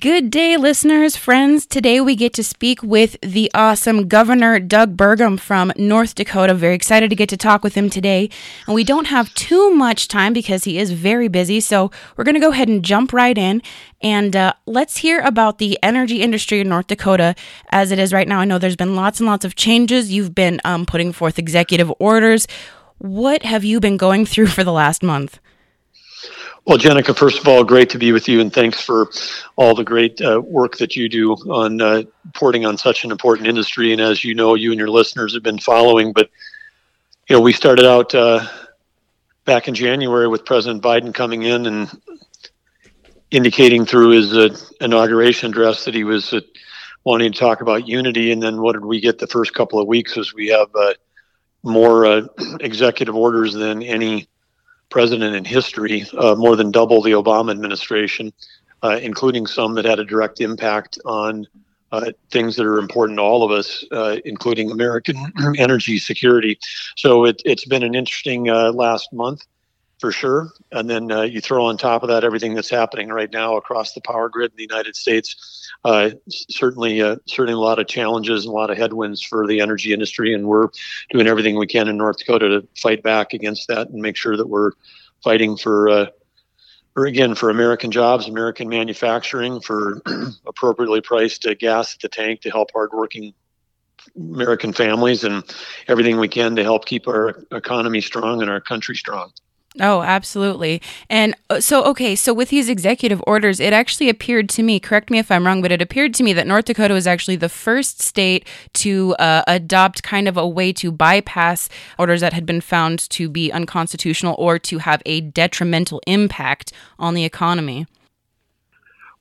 Good day, listeners, friends. Today we get to speak with the awesome Governor Doug Burgum from North Dakota. Very excited to get to talk with him today. And we don't have too much time because he is very busy. So we're going to go ahead and jump right in. And uh, let's hear about the energy industry in North Dakota as it is right now. I know there's been lots and lots of changes. You've been um, putting forth executive orders. What have you been going through for the last month? Well, Genneca, first of all, great to be with you, and thanks for all the great uh, work that you do on uh, on such an important industry. And as you know, you and your listeners have been following. But you know, we started out uh, back in January with President Biden coming in and indicating through his uh, inauguration address that he was uh, wanting to talk about unity. And then what did we get the first couple of weeks? Was we have uh, more executive orders than any president in history, uh, more than double the Obama administration, uh, including some that had a direct impact on uh, things that are important to all of us, uh, including American energy security. So it, has been an interesting uh, last month for sure. And then uh, you throw on top of that everything that's happening right now across the power grid in the United States. Uh, certainly, uh, certainly a lot of challenges and a lot of headwinds for the energy industry, and we're doing everything we can in North Dakota to fight back against that and make sure that we're fighting for, uh, or again, for American jobs, American manufacturing, for appropriately priced uh, gas at the tank to help hardworking American families, and everything we can to help keep our economy strong and our country strong. Oh, absolutely. And uh, so, okay, so with these executive orders, it actually appeared to me, correct me if I'm wrong, but it appeared to me that North Dakota was actually the first state to uh, adopt kind of a way to bypass orders that had been found to be unconstitutional or to have a detrimental impact on the economy.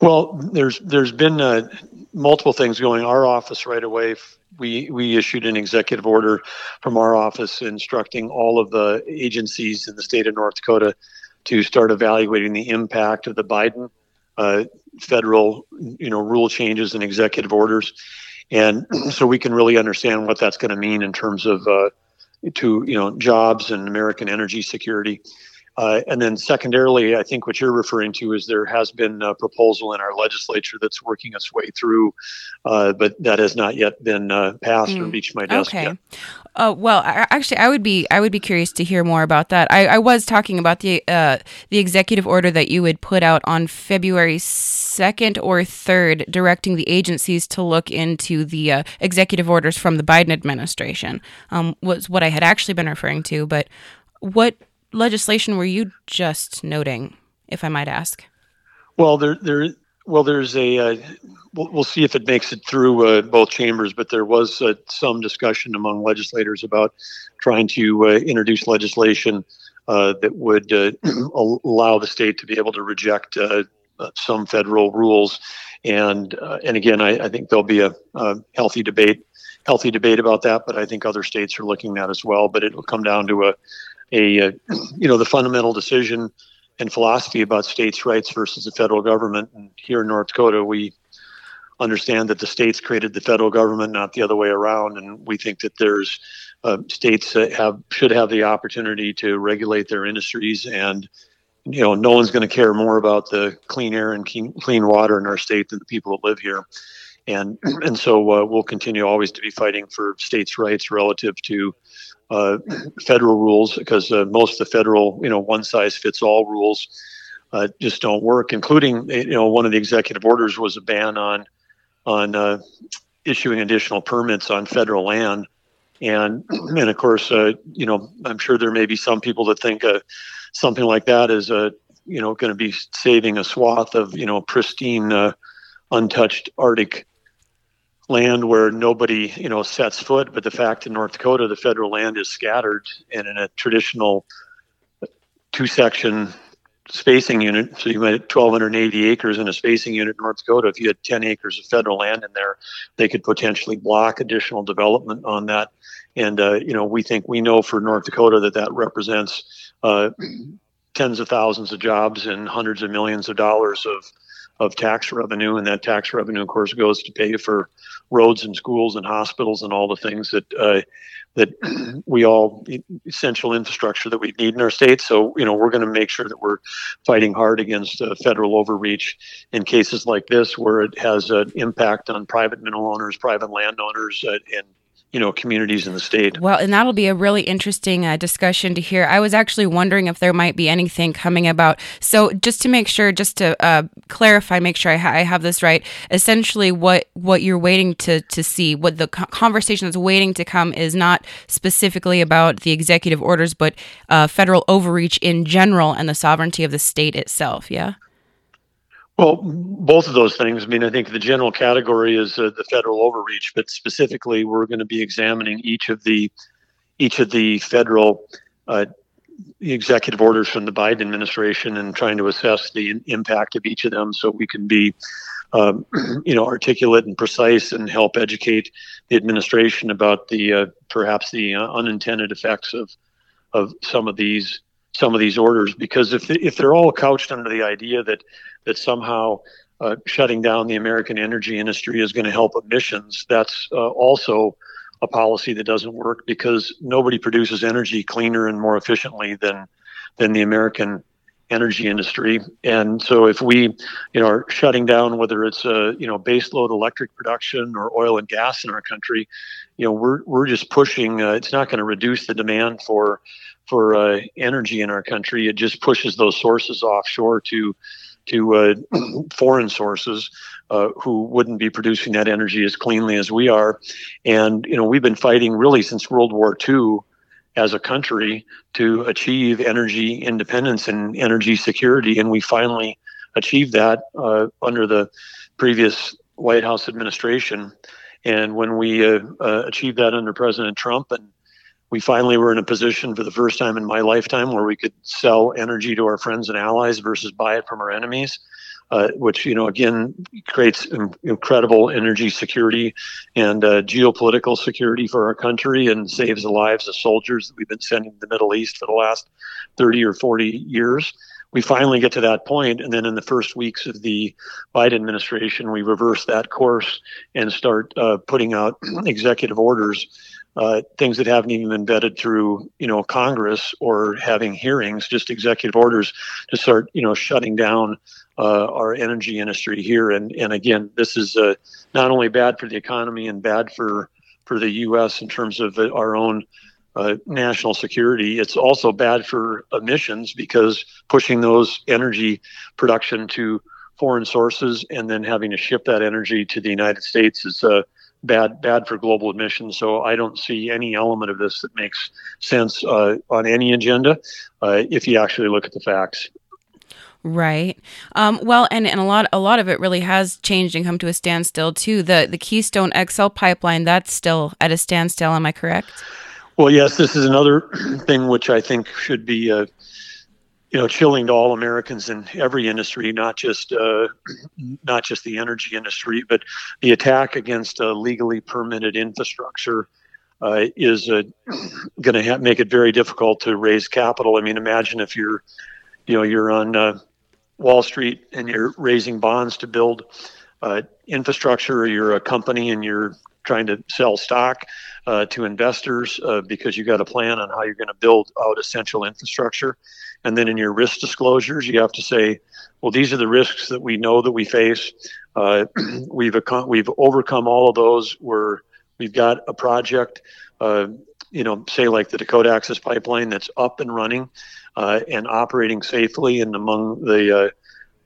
Well, there's there's been uh, multiple things going. Our office right away we we issued an executive order from our office instructing all of the agencies in the state of North Dakota to start evaluating the impact of the Biden uh, federal you know rule changes and executive orders, and so we can really understand what that's going to mean in terms of uh, to you know jobs and American energy security. Uh, and then secondarily, I think what you're referring to is there has been a proposal in our legislature that's working its way through, uh, but that has not yet been uh, passed mm. or reached my desk okay. yet. Uh, well, I, actually, I would be I would be curious to hear more about that. I, I was talking about the uh, the executive order that you would put out on February second or third, directing the agencies to look into the uh, executive orders from the Biden administration. Um, was what I had actually been referring to, but what legislation were you just noting, if I might ask? Well, there, there, well, there's a. Uh, we'll, we'll, see if it makes it through uh, both chambers, but there was uh, some discussion among legislators about trying to uh, introduce legislation uh, that would uh, allow the state to be able to reject some federal rules. And and again, I, I, think there'll be a, a healthy debate healthy debate about that, but I think other states are looking at as well. But it'll come down to a a uh, you know the fundamental decision and philosophy about states' rights versus the federal government. And here in North Dakota, we understand that the states created the federal government, not the other way around. And we think that there's uh, states that have should have the opportunity to regulate their industries and you know no one's going to care more about the clean air and clean water in our state than the people that live here and and so uh, we'll continue always to be fighting for states' rights relative to uh, federal rules because uh, most of the federal, you know, one size fits all rules uh, just don't work. Including, you know, one of the executive orders was a ban on on uh, issuing additional permits on federal land, and and of course, uh, you know, I'm sure there may be some people that think something like that is a you know going to be saving a swath of you know pristine, untouched Arctic land where nobody you know sets foot but the fact in north dakota the federal land is scattered and in a traditional two section spacing unit. So you might have 1280 acres in a spacing unit in north dakota. If you had 10 acres of federal land in there they could potentially block additional development on that. And uh, you know we think we know for north dakota that that represents uh, tens of thousands of jobs and hundreds of millions of dollars of of tax revenue, and that tax revenue, of course, goes to pay for roads and schools and hospitals and all the things that uh, that we all essential infrastructure that we need in our state. So you know we're going to make sure that we're fighting hard against uh, federal overreach in cases like this where it has an impact on private mineral owners, private landowners, uh, and you know communities in the state. Well, and that'll be a really interesting uh, discussion to hear. I was actually wondering if there might be anything coming about. So, just to make sure, just to uh, clarify, make sure I, ha- I, have this right. Essentially, what what you're waiting to to see, what the co- conversation that's waiting to come, is not specifically about the executive orders, but uh, federal overreach in general and the sovereignty of the state itself. Yeah. Well, both of those things. I mean, I think the general category is uh, the federal overreach, but specifically, we're going to be examining each of the each of the federal uh, executive orders from the Biden administration and trying to assess the impact of each of them, so we can be, um, you know, articulate and precise and help educate the administration about the uh, perhaps the uh, unintended effects of of some of these some of these orders. Because if if they're all couched under the idea that that somehow uh, shutting down the American energy industry is going to help emissions. That's uh, also a policy that doesn't work because nobody produces energy cleaner and more efficiently than than the American energy industry. And so if we, you know, are shutting down whether it's a you know baseload electric production or oil and gas in our country, you know, we're we're just pushing. Uh, it's not going to reduce the demand for for uh, energy in our country. It just pushes those sources offshore to to uh, foreign sources uh, who wouldn't be producing that energy as cleanly as we are. And, you know, we've been fighting really since World War II as a country to achieve energy independence and energy security. And we finally achieved that uh, under the previous White House administration. And when we uh, uh, achieved that under President Trump and we finally were in a position for the first time in my lifetime where we could sell energy to our friends and allies versus buy it from our enemies. Uh, which you know again creates incredible energy security and uh, geopolitical security for our country and saves the lives of soldiers that we've been sending to the Middle East for the last 30 or 40 years. We finally get to that point, and then in the first weeks of the Biden administration, we reverse that course and start uh, putting out executive orders uh, things that haven't even been vetted through, you know, Congress or having hearings, just executive orders to start, you know, shutting down uh, our energy industry here. And and again, this is uh, not only bad for the economy and bad for for the U.S. in terms of our own uh, national security. It's also bad for emissions because pushing those energy production to foreign sources and then having to ship that energy to the United States is uh, bad bad for global emissions. So I don't see any element of this that makes sense uh, on any agenda uh, if you actually look at the facts. Right. Um, well, and, and a lot a lot of it really has changed and come to a standstill too. The the Keystone XL pipeline that's still at a standstill. Am I correct? Well, yes. This is another thing which I think should be uh, you know chilling to all Americans in every industry, not just uh, not just the energy industry, but the attack against uh, legally permitted infrastructure uh, is going to ha- make it very difficult to raise capital. I mean, imagine if you're you know you're on uh, Wall Street and you're raising bonds to build uh, infrastructure, or you're a company and you're trying to sell stock uh, to investors because you've got a plan on how you're going to build out essential infrastructure. And then in your risk disclosures, you have to say, well, these are the risks that we know that we face. Uh, we've we've overcome all of those. We're we've got a project, uh, you know, say like the Dakota Access Pipeline that's up and running uh, and operating safely and among the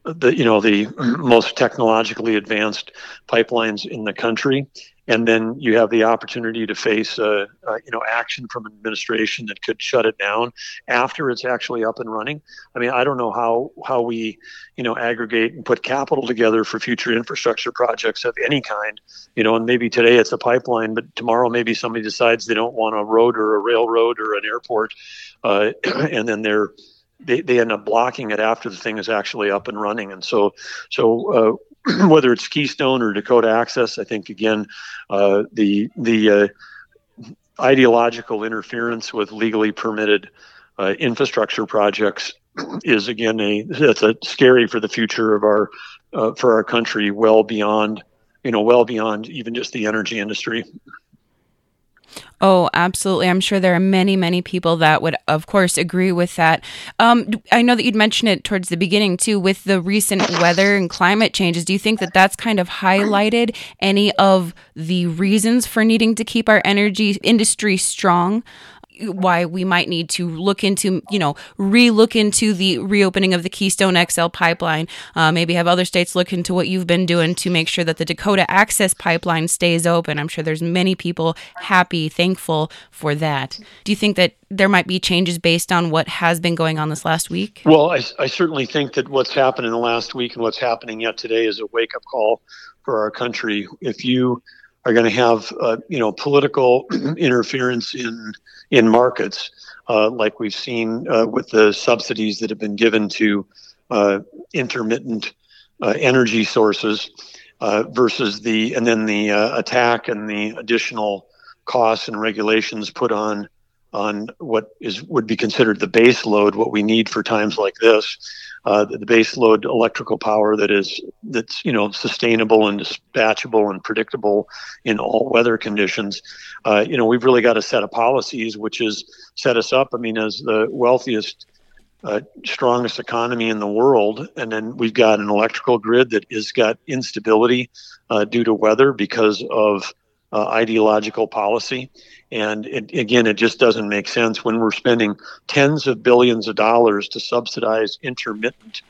uh, the you know the most technologically advanced pipelines in the country and then you have the opportunity to face you know action from administration that could shut it down after it's actually up and running. I mean, I don't know how how we you know aggregate and put capital together for future infrastructure projects of any kind. You know, and maybe today it's a pipeline, but tomorrow maybe somebody decides they don't want a road or a railroad or an airport, uh, and then they're they, they end up blocking it after the thing is actually up and running. And so, so uh, whether it's Keystone or Dakota Access, I think again, uh, the the uh, ideological interference with legally permitted uh, infrastructure projects is again a that's a scary for the future of our uh, for our country, well beyond you know, well beyond even just the energy industry. Oh, absolutely. I'm sure there are many, many people that would, of course, agree with that. Um, I know that you'd mentioned it towards the beginning, too, with the recent weather and climate changes. Do you think that that's kind of highlighted any of the reasons for needing to keep our energy industry strong? Why we might need to look into, you know, re-look into the reopening of the Keystone XL pipeline. Uh, maybe have other states look into what you've been doing to make sure that the Dakota Access Pipeline stays open. I'm sure there's many people happy, thankful for that. Do you think that there might be changes based on what has been going on this last week? Well, I, I certainly think that what's happened in the last week and what's happening yet today is a wake-up call for our country. If you are going to have uh, you know political interference in in markets, uh, like we've seen uh, with the subsidies that have been given to uh, intermittent uh, energy sources, uh, versus the and then the attack and the additional costs and regulations put on on what is would be considered the base load, what we need for times like this uh, the, base load electrical power that is that's you know sustainable and dispatchable and predictable in all weather conditions. Uh, you know, we've really got a set of policies which is set us up. I mean, as the wealthiest. Uh, strongest economy in the world, and then we've got an electrical grid that has got instability uh, due to weather because of uh, ideological policy. And it, again, it just doesn't make sense when we're spending tens of billions of dollars to subsidize intermittent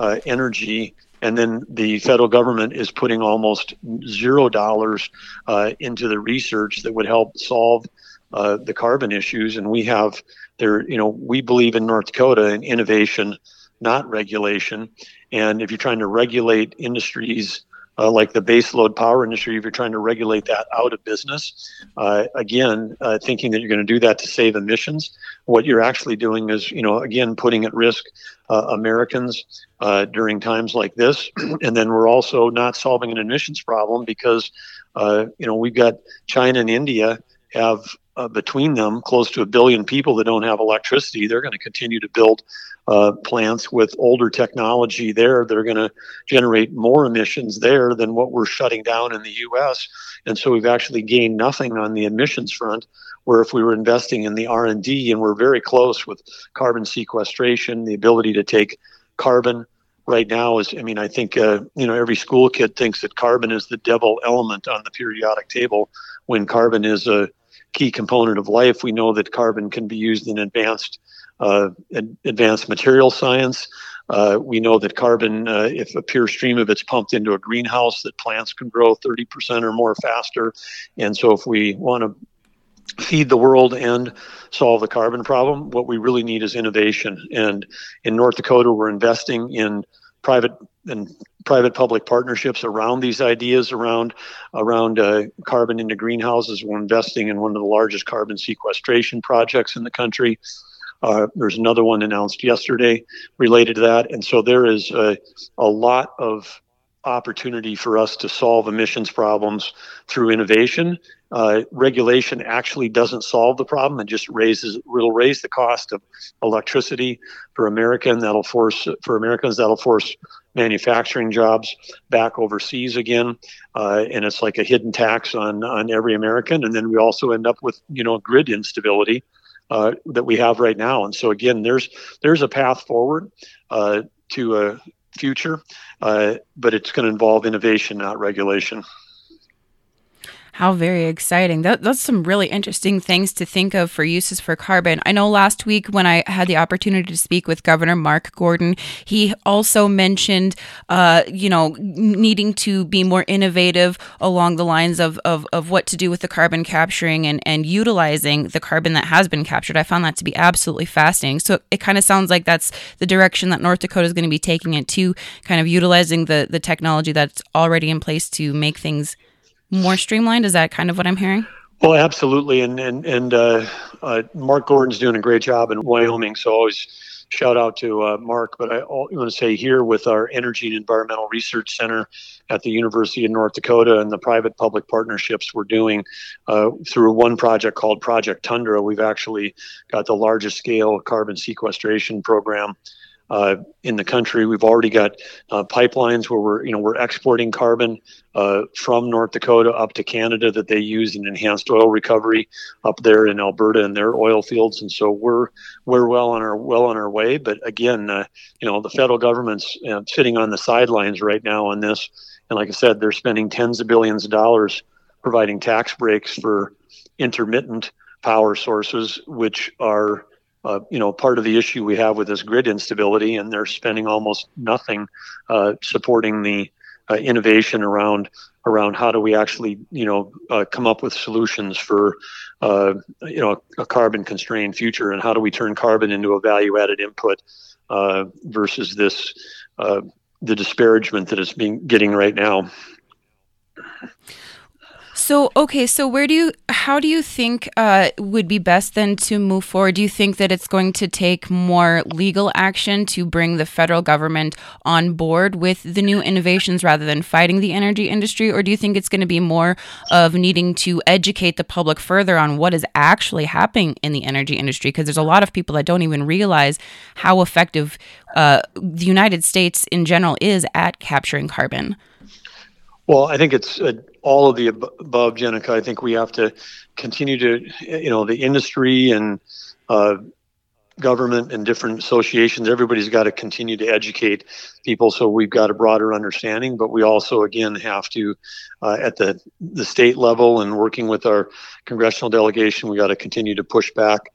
uh, energy. And then the federal government is putting almost zero dollars uh, into the research that would help solve uh, the carbon issues. And we have there, you know, we believe in North Dakota in innovation, not regulation. And if you're trying to regulate industries uh, like the baseload power industry, if you're trying to regulate that out of business, uh, again, uh, thinking that you're going to do that to save emissions, what you're actually doing is, you know, again, putting at risk uh, Americans uh, during times like this. and then we're also not solving an emissions problem because, uh, you know, we've got China and India have uh, between them close to a billion people that don't have electricity. They're going to continue to build uh, plants with older technology there. They're going to generate more emissions there than what we're shutting down in the U.S. And so we've actually gained nothing on the emissions front. Where if we were investing in the R&D, and we're very close with carbon sequestration, the ability to take carbon right now is i mean i think uh, you know every school kid thinks that carbon is the devil element on the periodic table when carbon is a key component of life. We know that carbon can be used in advanced uh, advanced material science. Uh, we know that carbon, uh, if a pure stream of it's pumped into a greenhouse, that plants can grow 30% or more faster. And so, if we want to feed the world and solve the carbon problem, what we really need is innovation. And in North Dakota, we're investing in private and private public partnerships around these ideas around around uh, carbon into greenhouses. We're investing in one of the largest carbon sequestration projects in the country. Uh, there's another one announced yesterday related to that, and so there is a, a lot of opportunity for us to solve emissions problems through innovation. Uh, regulation actually doesn't solve the problem; it just raises will raise the cost of electricity for American. That'll force for Americans. That'll force manufacturing jobs back overseas again, uh, and it's like a hidden tax on on every American. And then we also end up with you know grid instability uh, that we have right now. And so again, there's there's a path forward uh, to a future, uh, but it's going to involve innovation, not regulation. How very exciting. That, that's some really interesting things to think of for uses for carbon. I know last week when I had the opportunity to speak with Governor Mark Gordon, he also mentioned, uh, you know, needing to be more innovative along the lines of, of, of what to do with the carbon capturing and, and utilizing the carbon that has been captured. I found that to be absolutely fascinating. So it kind of sounds like that's the direction that North Dakota is going to be taking it to, kind of utilizing the, the technology that's already in place to make things more streamlined? Is that kind of what I'm hearing? Well, absolutely, and and and uh, uh, Mark Gordon's doing a great job in Wyoming. So always shout out to uh, Mark. But I want to say here with our Energy and Environmental Research Center at the University of North Dakota and the private-public partnerships we're doing uh, through one project called Project Tundra, we've actually got the largest scale carbon sequestration program uh, in the country. We've already got uh, pipelines where we're you know we're exporting carbon uh, from North Dakota up to Canada that they use in enhanced oil recovery up there in Alberta and their oil fields, and so we're we're well on our well on our way. But again, uh, you know the federal government's sitting on the sidelines right now on this, and like I said, they're spending tens of billions of dollars providing tax breaks for intermittent power sources, which are uh, you know, part of the issue we have with this grid instability, and they're spending almost nothing uh, supporting the uh, innovation around around how do we actually, you know, uh, come up with solutions for, uh, you know, a carbon constrained future, and how do we turn carbon into a value added input uh, versus this the disparagement that it's being getting right now. So, okay, so where do you, how do you think uh, would be best then to move forward? Do you think that it's going to take more legal action to bring the federal government on board with the new innovations rather than fighting the energy industry? Or do you think it's going to be more of needing to educate the public further on what is actually happening in the energy industry? Because there's a lot of people that don't even realize how effective uh, the United States in general is at capturing carbon. Well, I think it's uh, all of the above, Genneca. I think we have to continue to, you know, the industry and uh, government and different associations, everybody's got to continue to educate people so we've got a broader understanding. But we also, again, have to, uh, at the, the state level and working with our congressional delegation, we got to continue to push back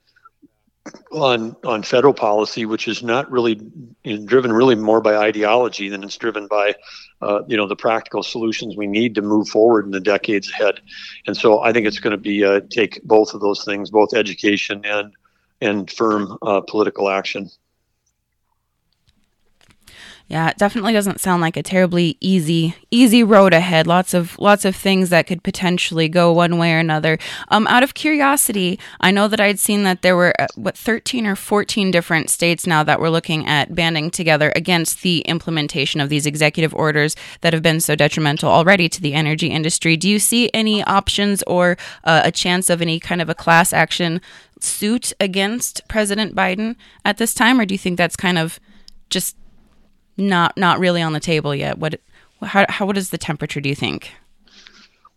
on on federal policy, which is not really you know, driven really more by ideology than it's driven by uh, you know the practical solutions we need to move forward in the decades ahead. And so I think it's going to be uh, take both of those things, both education and and firm uh, political action. Yeah, it definitely doesn't sound like a terribly easy easy road ahead. Lots of lots of things that could potentially go one way or another. Um, out of curiosity, I know that I'd seen that there were uh, what 13 or 14 different states now that were looking at banding together against the implementation of these executive orders that have been so detrimental already to the energy industry. Do you see any options or uh, a chance of any kind of a class action suit against President Biden at this time, or do you think that's kind of just not not really on the table yet. What how how what is the temperature? Do you think?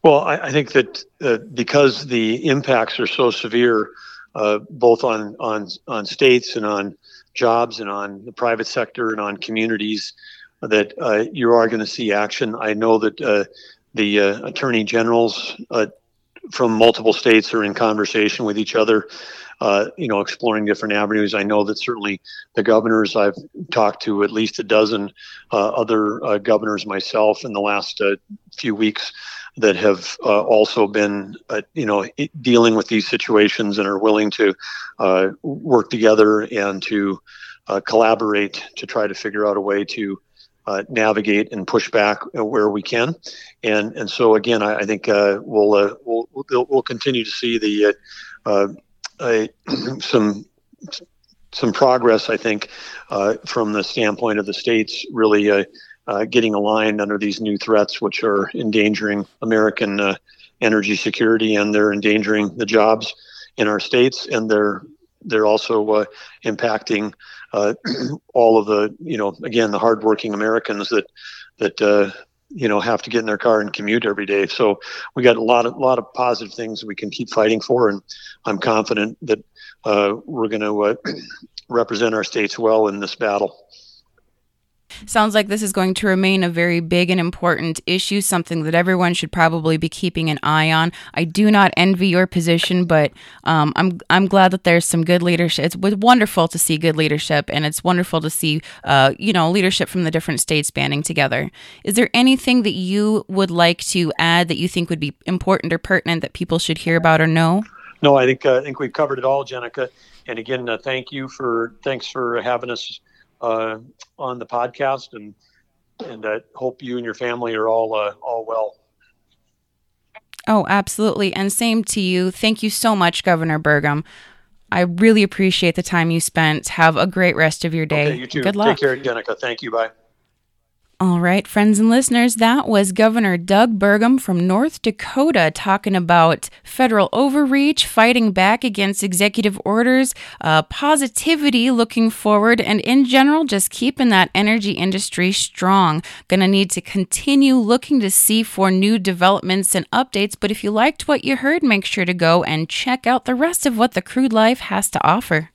Well, I, I think that uh, because the impacts are so severe, uh, both on on on states and on jobs and on the private sector and on communities, that uh, you are going to see action. I know that uh, the uh, attorney generals uh, from multiple states are in conversation with each other uh, you know, exploring different avenues. I know that certainly the governors, I've talked to at least a dozen uh, other uh, governors myself in the last uh, few weeks that have uh, also been, uh, you know, dealing with these situations and are willing to work together and to collaborate to try to figure out a way to uh, navigate and push back where we can, and and so again, I, I think uh, we'll, uh, we'll we'll continue to see the a, some some progress, I think, uh, from the standpoint of the states really uh, uh, getting aligned under these new threats, which are endangering American uh, energy security and they're endangering the jobs in our states, and they're they're also uh, impacting uh, all of the you know again the hardworking Americans that that you know have to get in their car and commute every day. So we got a lot of lot of positive things we can keep fighting for, and I'm confident that uh, we're going to uh, represent our states well in this battle. Sounds like this is going to remain a very big and important issue, something that everyone should probably be keeping an eye on. I do not envy your position, but um, I'm I'm glad that there's some good leadership. It's wonderful to see good leadership, and it's wonderful to see uh, you know leadership from the different states banding together. Is there anything that you would like to add that you think would be important or pertinent that people should hear about or know? No, I think uh, I think we've covered it all, Genneca. And again, uh, thank you for thanks for having us uh, on the podcast, and and I hope you and your family are all uh, all well. Oh, absolutely, and same to you. Thank you so much, Governor Burgum. I really appreciate the time you spent. Have a great rest of your day. Okay, you too. Good luck. Take care, Genneca. Thank you. Bye. All right, friends and listeners, that was Governor Doug Burgum from North Dakota talking about federal overreach, fighting back against executive orders, uh, positivity looking forward, and in general, just keeping that energy industry strong. Gonna need to continue looking to see for new developments and updates, but if you liked what you heard, make sure to go and check out the rest of what the crude life has to offer.